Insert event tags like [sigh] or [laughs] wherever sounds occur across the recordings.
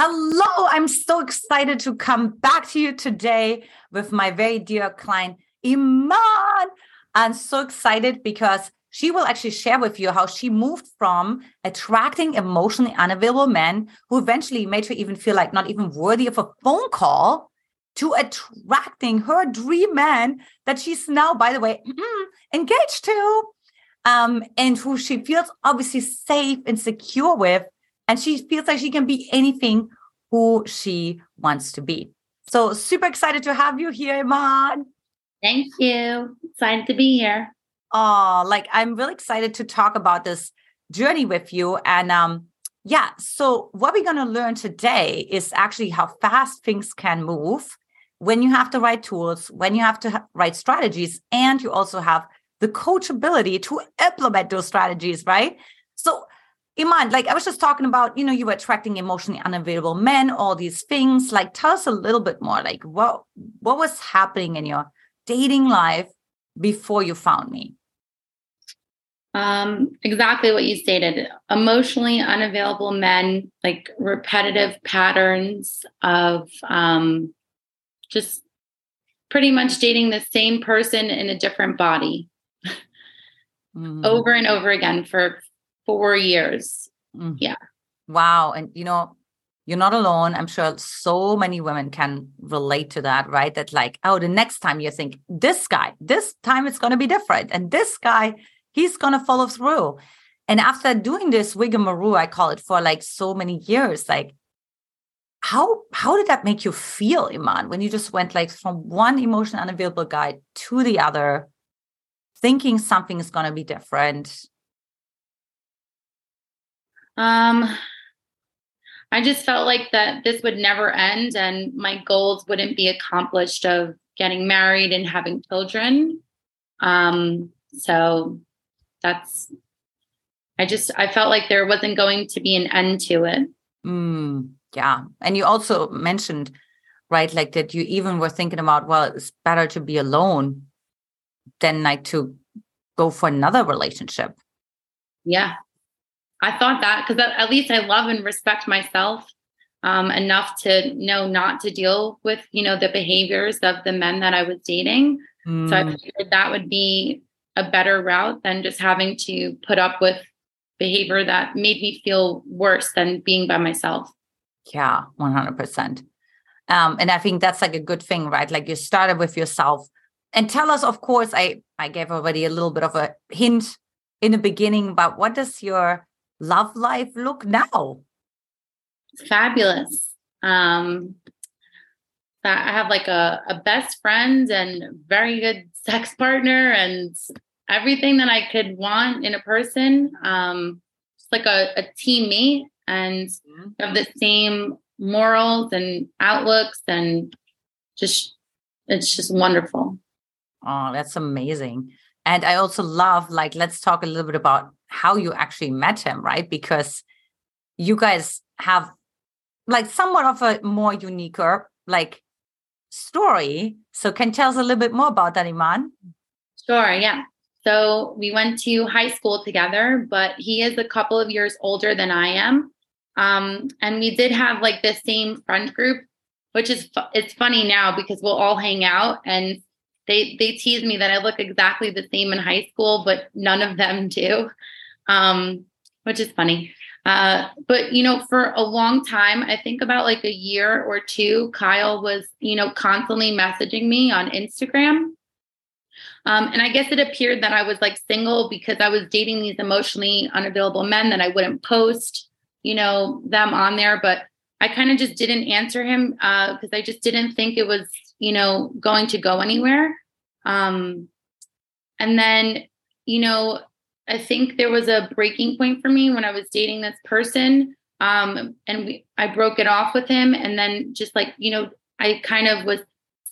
Hello, I'm so excited to come back to you today with my very dear client, Iman. I'm so excited because she will actually share with you how she moved from attracting emotionally unavailable men who eventually made her even feel like not even worthy of a phone call to attracting her dream man that she's now, by the way, engaged to, um, and who she feels obviously safe and secure with and she feels like she can be anything who she wants to be. So super excited to have you here, Iman. Thank you. Excited to be here. Oh, like I'm really excited to talk about this journey with you. And um, yeah, so what we're gonna learn today is actually how fast things can move when you have the right tools, when you have to right strategies, and you also have the coachability to implement those strategies, right? So Iman, like I was just talking about, you know, you were attracting emotionally unavailable men, all these things. Like, tell us a little bit more. Like, what what was happening in your dating life before you found me? Um, exactly what you stated. Emotionally unavailable men, like repetitive patterns of um, just pretty much dating the same person in a different body mm. over and over again for four years. Mm. Yeah. Wow. And you know, you're not alone. I'm sure so many women can relate to that, right? That like, oh, the next time you think this guy, this time it's going to be different. And this guy, he's going to follow through. And after doing this rigmarole, I call it for like so many years, like how how did that make you feel, Iman, when you just went like from one emotion unavailable guy to the other, thinking something is going to be different, um, I just felt like that this would never end and my goals wouldn't be accomplished of getting married and having children. Um, so that's I just I felt like there wasn't going to be an end to it. Mm, yeah. And you also mentioned, right, like that you even were thinking about, well, it's better to be alone than like to go for another relationship. Yeah. I thought that because at least I love and respect myself um, enough to know not to deal with, you know, the behaviors of the men that I was dating. Mm. So I mm. figured that would be a better route than just having to put up with behavior that made me feel worse than being by myself. Yeah, 100%. Um, and I think that's like a good thing, right? Like you started with yourself and tell us, of course, I, I gave already a little bit of a hint in the beginning about what does your love life look now? Fabulous. Um, I have like a, a best friend and very good sex partner and everything that I could want in a person. Um, it's like a, a teammate and mm-hmm. have the same morals and outlooks and just it's just wonderful. Oh, that's amazing. And I also love like let's talk a little bit about how you actually met him, right? Because you guys have like somewhat of a more uniquer like story. So can tell us a little bit more about that, Iman? Sure, yeah. So we went to high school together, but he is a couple of years older than I am. Um, and we did have like the same friend group, which is it's funny now because we'll all hang out and they they tease me that I look exactly the same in high school, but none of them do um, which is funny. Uh, but you know, for a long time, I think about like a year or two, Kyle was, you know, constantly messaging me on Instagram. Um, and I guess it appeared that I was like single because I was dating these emotionally unavailable men that I wouldn't post, you know, them on there. But I kind of just didn't answer him because uh, I just didn't think it was, you know, going to go anywhere. Um, and then, you know, I think there was a breaking point for me when I was dating this person. Um, and we, I broke it off with him. And then just like, you know, I kind of was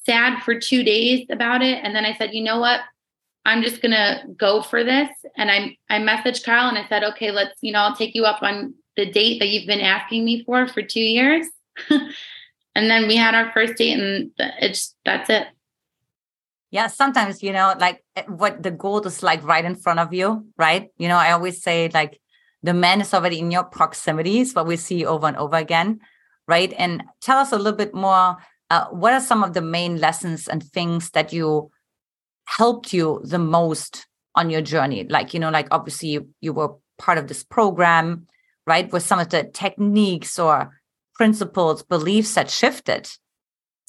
sad for two days about it. And then I said, you know what? I'm just gonna go for this. And I I messaged Kyle and I said, okay, let's, you know, I'll take you up on the date that you've been asking me for for two years. [laughs] and then we had our first date and it's that's it yeah sometimes you know like eh, what the goal is like right in front of you right you know i always say like the man is already in your proximity is what we see over and over again right? And tell us a little bit more. Uh, what are some of the main lessons and things that you helped you the most on your journey? Like, you know, like obviously you, you were part of this program, right? With some of the techniques or principles, beliefs that shifted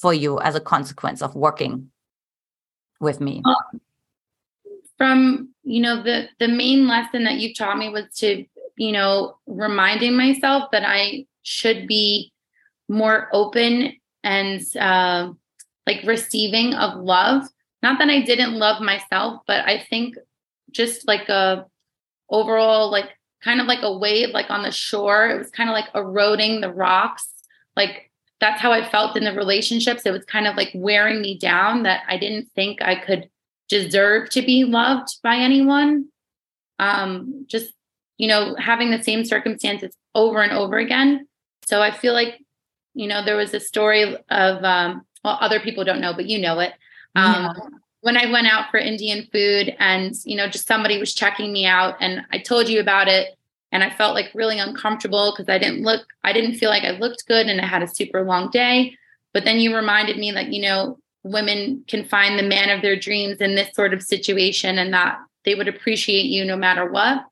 for you as a consequence of working with me? From, you know, the the main lesson that you taught me was to, you know, reminding myself that I should be more open and uh, like receiving of love. Not that I didn't love myself, but I think just like a overall like kind of like a wave like on the shore it was kind of like eroding the rocks like that's how I felt in the relationships. It was kind of like wearing me down that I didn't think I could deserve to be loved by anyone. Um, just, you know, having the same circumstances over and over again. So I feel like, you know, there was a story of, um, well, other people don't know, but you know it. Um, yeah. When I went out for Indian food and, you know, just somebody was checking me out and I told you about it and I felt like really uncomfortable because I didn't look, I didn't feel like I looked good and I had a super long day. But then you reminded me that, you know, women can find the man of their dreams in this sort of situation and that they would appreciate you no matter what.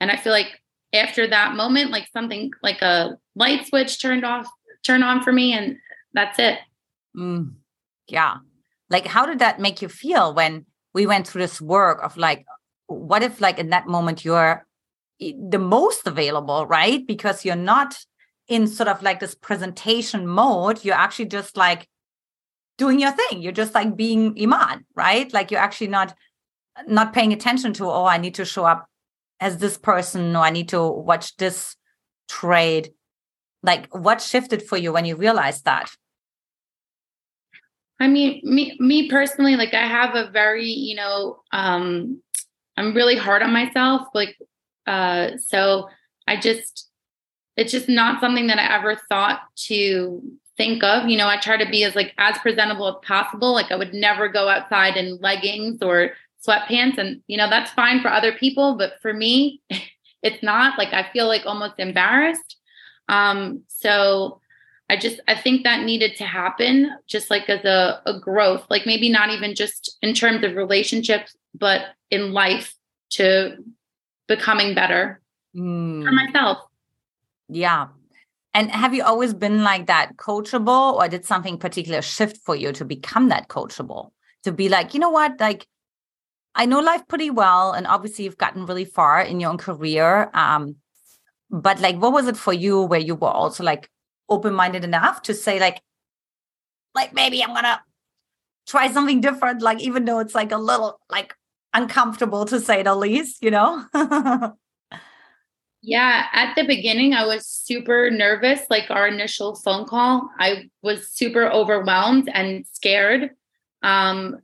And I feel like after that moment, like something like a light switch turned off, turned on for me, and that's it. Mm, yeah. Like, how did that make you feel when we went through this work of like, what if, like, in that moment, you're the most available, right? Because you're not in sort of like this presentation mode. You're actually just like doing your thing. You're just like being Iman, right? Like you're actually not not paying attention to, oh, I need to show up as this person or I need to watch this trade. Like what shifted for you when you realized that? I mean, me me personally, like I have a very, you know, um, I'm really hard on myself. Like uh, so I just, it's just not something that I ever thought to think of. You know, I try to be as like as presentable as possible. Like I would never go outside in leggings or sweatpants. And, you know, that's fine for other people. But for me, [laughs] it's not like I feel like almost embarrassed. Um, so I just I think that needed to happen just like as a, a growth, like maybe not even just in terms of relationships, but in life to becoming better mm. for myself. Yeah. And have you always been like that coachable, or did something particular shift for you to become that coachable? To be like, you know what, like I know life pretty well, and obviously you've gotten really far in your own career. Um, but like, what was it for you where you were also like open-minded enough to say, like, like maybe I'm gonna try something different, like even though it's like a little like uncomfortable to say the least, you know? [laughs] yeah, at the beginning, I was super nervous. Like our initial phone call, I was super overwhelmed and scared. Um,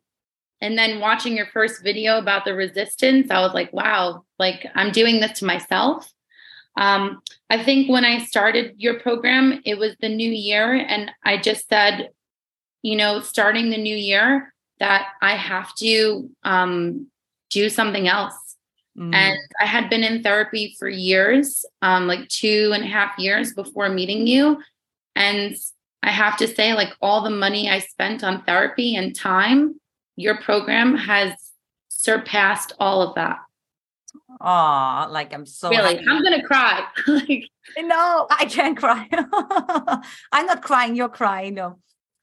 and then watching your first video about the resistance, I was like, wow, like I'm doing this to myself. Um, I think when I started your program, it was the new year, and I just said, you know, starting the new year, that I have to um, do something else. Mm. And I had been in therapy for years, um, like two and a half years before meeting you. And I have to say, like all the money I spent on therapy and time, your program has surpassed all of that. Oh, like I'm so really. Happy. I'm gonna cry. [laughs] like, no, I can't cry. [laughs] I'm not crying. You're crying. No,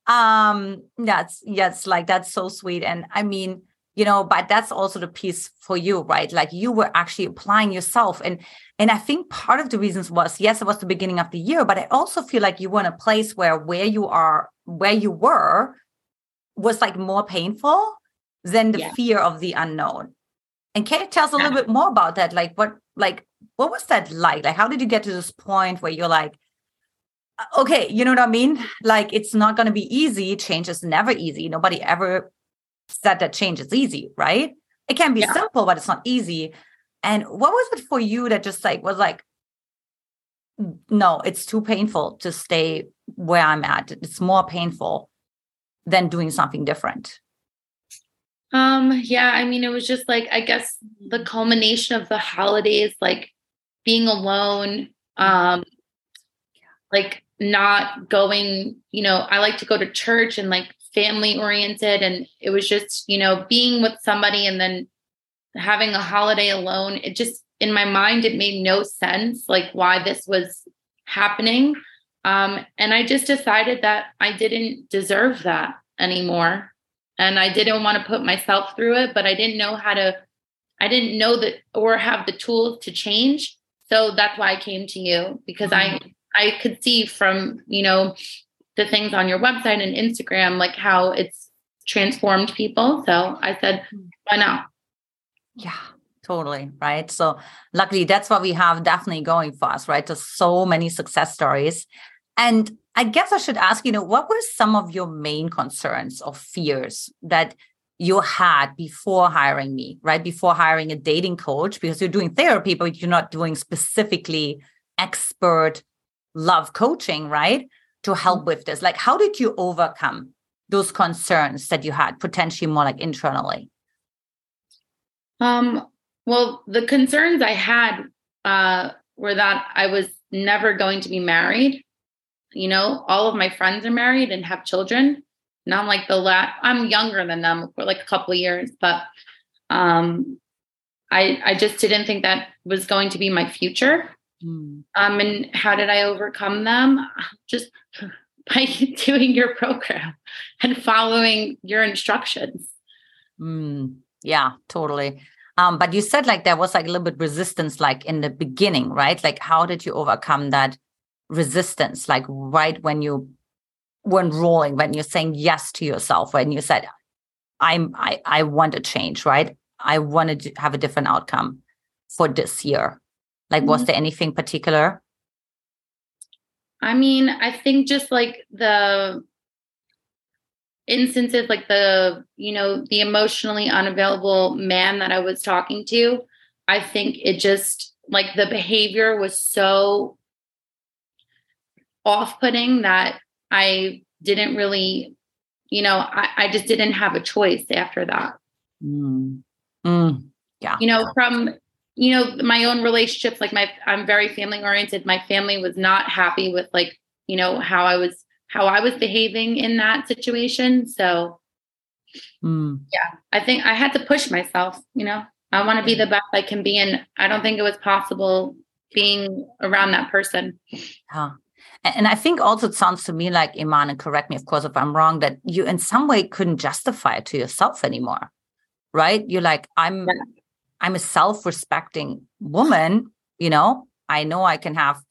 um, that's yes, like that's so sweet. And I mean, you know but that's also the piece for you right like you were actually applying yourself and and i think part of the reasons was yes it was the beginning of the year but i also feel like you were in a place where where you are where you were was like more painful than the yeah. fear of the unknown and can you tell us a little bit more about that like what like what was that like like how did you get to this point where you're like uh, okay you know what i mean like it's not going to be easy change is never easy nobody ever said that change is easy, right? It can be yeah. simple, but it's not easy. And what was it for you that just like was like, no, it's too painful to stay where I'm at. It's more painful than doing something different. Um, yeah, I mean, it was just like, I guess the culmination of the holidays, like being alone, um, like not going, you know, I like to go to church and like family oriented. And it was just, you know, being with somebody and then having a holiday alone. It just, in my mind, it made no sense, like why this was happening. Um, and I just decided that I didn't deserve that anymore. And I didn't want to put myself through it, but I didn't know how to, I didn't know that or have the tools to change. So that's why I came to you because mm-hmm. I I could see from, you know, the things on your website and Instagram, like how it's transformed people. So I said, why not? Yeah, totally. Right. So luckily that's what we have definitely going for us, right? There's so many success stories. And I guess I should ask, you know, what were some of your main concerns or fears that you had before hiring me, right? Before hiring a dating coach, because you're doing therapy, but you're not doing specifically expert love coaching, right? To help mm-hmm. with this. Like, how did you overcome those concerns that you had potentially more like internally? Um, well, the concerns I had uh, were that I was never going to be married. You know, all of my friends are married and have children. And I'm like the last, I'm younger than them for like a couple of years, but um, I, I just didn't think that was going to be my future. Mm. Um, and how did I overcome them? Just [laughs] by [laughs] doing your program and following your instructions. Mm. Yeah, totally. Um, but you said like there was like a little bit resistance, like in the beginning, right? Like, how did you overcome that resistance? Like, right when you were enrolling, when you're saying yes to yourself, when you said, "I'm, I, I want to change," right? I wanted to have a different outcome for this year. Like, mm-hmm. was there anything particular? I mean, I think just like the instances like the you know the emotionally unavailable man that i was talking to i think it just like the behavior was so off-putting that i didn't really you know i, I just didn't have a choice after that mm. Mm. yeah you know from you know my own relationships like my i'm very family oriented my family was not happy with like you know how i was how I was behaving in that situation. So, mm. yeah, I think I had to push myself. You know, I want to be the best I can be, and I don't think it was possible being around that person. And I think also it sounds to me like Iman, and correct me, of course, if I'm wrong, that you in some way couldn't justify it to yourself anymore, right? You're like, I'm, yeah. I'm a self-respecting woman. You know, I know I can have,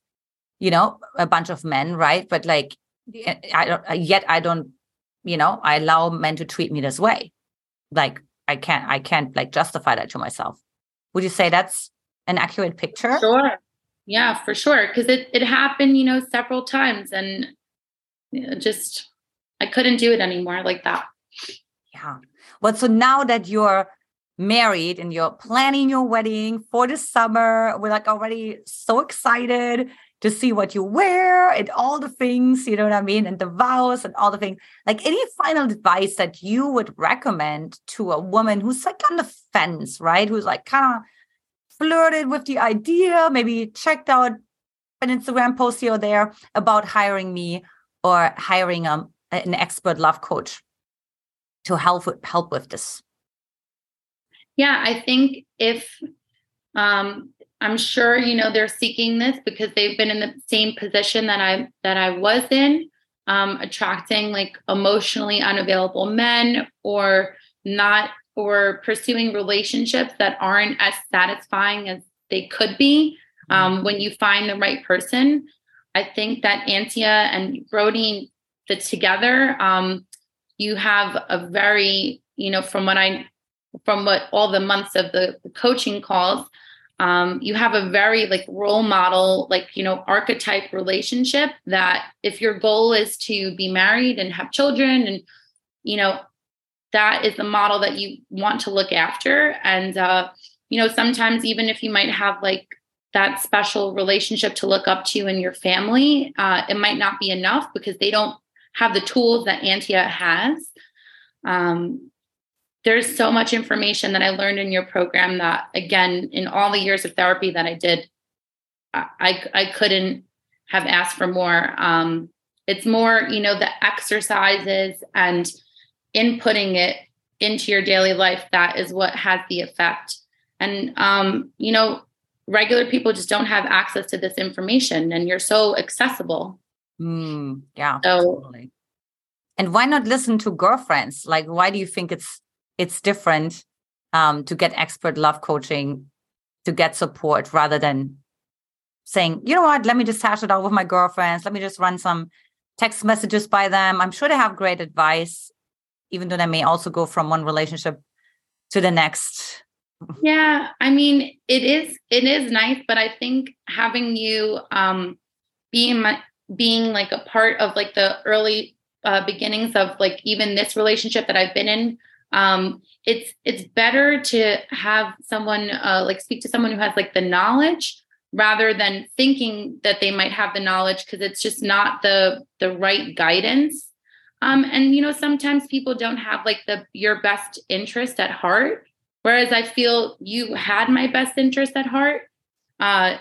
you know, a bunch of men, right? But like, eh, I don't, eh, yet I don't, you know, I allow men to treat me this way. Like I can't, I can't like justify that to myself. Would you say that's an accurate picture? Sure. Yeah, for sure. Cause it, it happened, you know, several times and just, I couldn't do it anymore like that. Yeah. Well, so now that you're married and you're planning your wedding for the summer, we're like already so excited to see what you wear and all the things, you know what I mean? And the vows and all the things. Like any final advice that you would recommend to a woman who's like on the fence, right? Who's like kind of flirted with the idea, maybe checked out an Instagram post here or there about hiring me or hiring um, an expert love coach to help with, help with this. Yeah, I think if um, I'm sure you know they're seeking this because they've been in the same position that I that I was in, um, attracting like emotionally unavailable men or not or pursuing relationships that aren't as satisfying as they could be. Um, mm-hmm. when you find the right person, I think that Antia and Brody the together, um, you have a very you know from what I from what all the months of the, the coaching calls um, you have a very like role model like you know archetype relationship that if your goal is to be married and have children and you know that is the model that you want to look after and uh, you know sometimes even if you might have like that special relationship to look up to in your family uh, it might not be enough because they don't have the tools that antia has um, there's so much information that I learned in your program that again in all the years of therapy that I did I I couldn't have asked for more. Um, it's more, you know, the exercises and inputting it into your daily life that is what has the effect. And um, you know, regular people just don't have access to this information, and you're so accessible. Mm, yeah. So, totally. and why not listen to girlfriends? Like, why do you think it's it's different um, to get expert love coaching, to get support, rather than saying, you know what, let me just hash it out with my girlfriends. Let me just run some text messages by them. I'm sure they have great advice, even though that may also go from one relationship to the next. Yeah, I mean, it is it is nice, but I think having you um being my being like a part of like the early uh, beginnings of like even this relationship that I've been in um it's it's better to have someone uh like speak to someone who has like the knowledge rather than thinking that they might have the knowledge because it's just not the the right guidance um and you know sometimes people don't have like the your best interest at heart whereas i feel you had my best interest at heart uh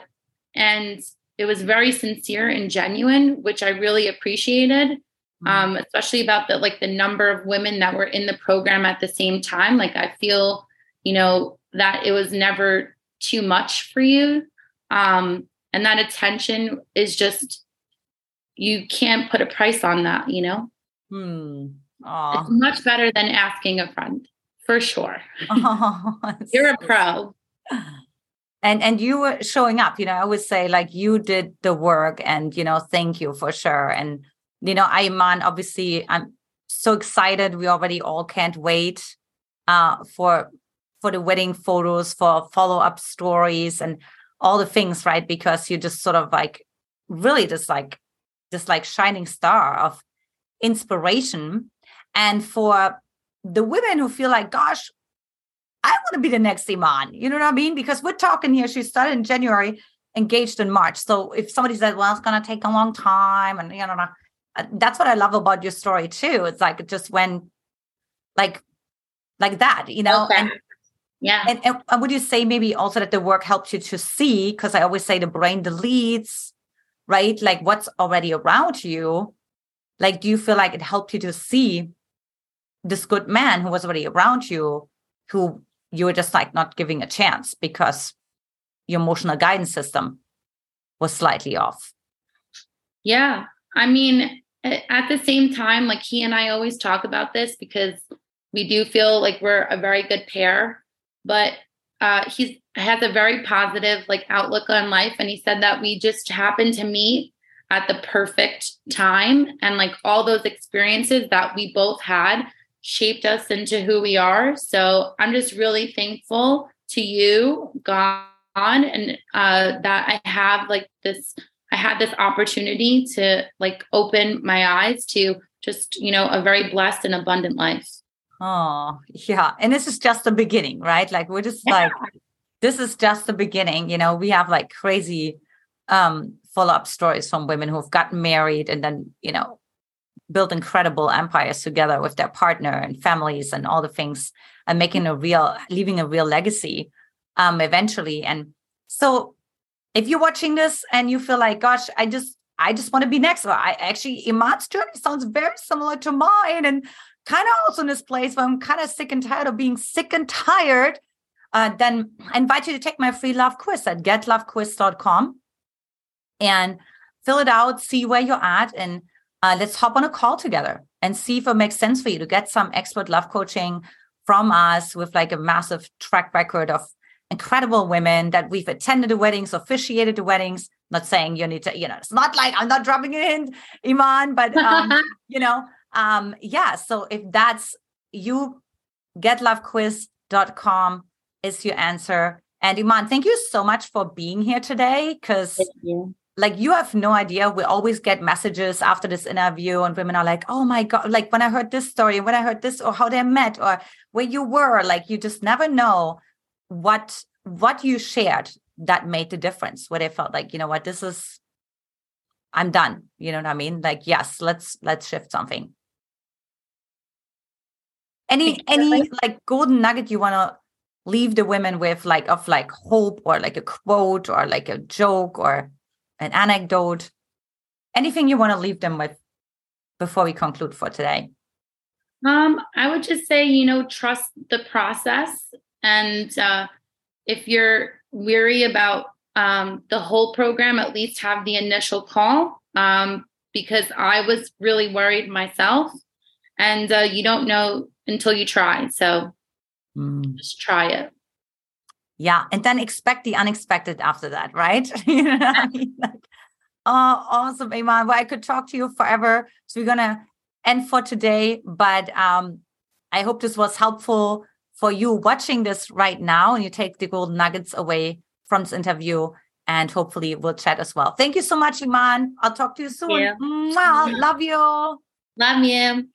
and it was very sincere and genuine which i really appreciated mm-hmm. um especially about the like the number of women that were in the program at the same time like i feel you know that it was never too much for you um, and that attention is just, you can't put a price on that, you know? Hmm. It's much better than asking a friend, for sure. [laughs] Oh, You're a pro. And and you were showing up, you know, I would say like you did the work and you know, thank you for sure. And you know, Iman, obviously I'm so excited. We already all can't wait uh for for the wedding photos, for follow-up stories and all the things, right? Because you're just sort of like really just like this like shining star of inspiration. And for the women who feel like, gosh, I want to be the next Iman, you know what I mean? Because we're talking here, she started in January, engaged in March. So if somebody says, well, it's going to take a long time, and you know, uh, that's what I love about your story too. It's like it just went like like that, you know. Okay. And yeah. And, and would you say maybe also that the work helps you to see? Because I always say the brain deletes, right? Like what's already around you. Like, do you feel like it helped you to see this good man who was already around you, who you were just like not giving a chance because your emotional guidance system was slightly off? Yeah. I mean, at the same time, like he and I always talk about this because we do feel like we're a very good pair but uh, he's has a very positive like outlook on life and he said that we just happened to meet at the perfect time and like all those experiences that we both had shaped us into who we are so i'm just really thankful to you god and uh, that i have like this i had this opportunity to like open my eyes to just you know a very blessed and abundant life Oh, yeah. And this is just the beginning, right? Like we're just yeah. like, this is just the beginning. You know, we have like crazy um follow-up stories from women who've gotten married and then, you know, built incredible empires together with their partner and families and all the things and making a real leaving a real legacy um eventually. And so if you're watching this and you feel like, gosh, I just I just want to be next. Well, I actually Iman's journey sounds very similar to mine. And kind of also in this place where I'm kind of sick and tired of being sick and tired, uh, then I invite you to take my free love quiz at getlovequiz.com and fill it out, see where you're at, and uh, let's hop on a call together and see if it makes sense for you to get some expert love coaching from us with like a massive track record of incredible women that we've attended the weddings, officiated the weddings. Not saying you need to, you know, it's not like I'm not dropping it in, Iman, but um, [laughs] you know, um yeah so if that's you getlovequiz.com is your answer and iman thank you so much for being here today because like you have no idea. We always get messages after this interview and women are like oh my god like when i heard this story when i heard this or how they met or where you were like you just never know what what you shared that made the difference where they felt like you know what? This is i'm done. You know what i mean? Like yes let's let's shift something. Any any like golden nugget you want to leave the women with like of like hope or like a quote or like a joke or an anecdote anything you want to leave them with before we conclude for today? Um, I would just say, you know, trust the process. And uh, if you're weary about um, the whole program, at least have the initial call um, because I was really worried myself. And uh, you don't know until you try. So mm. just try it. Yeah. And then expect the unexpected after that, right? [laughs] you know, I [laughs] mean? like, oh, awesome, Iman. Well, I could talk to you forever. So we're going to end for today. But um, I hope this was helpful for you watching this right now and you take the golden nuggets away from this interview and hopefully we'll chat as well. Thank you so much, Iman. I'll talk to you soon. Yeah. Love you. Love you.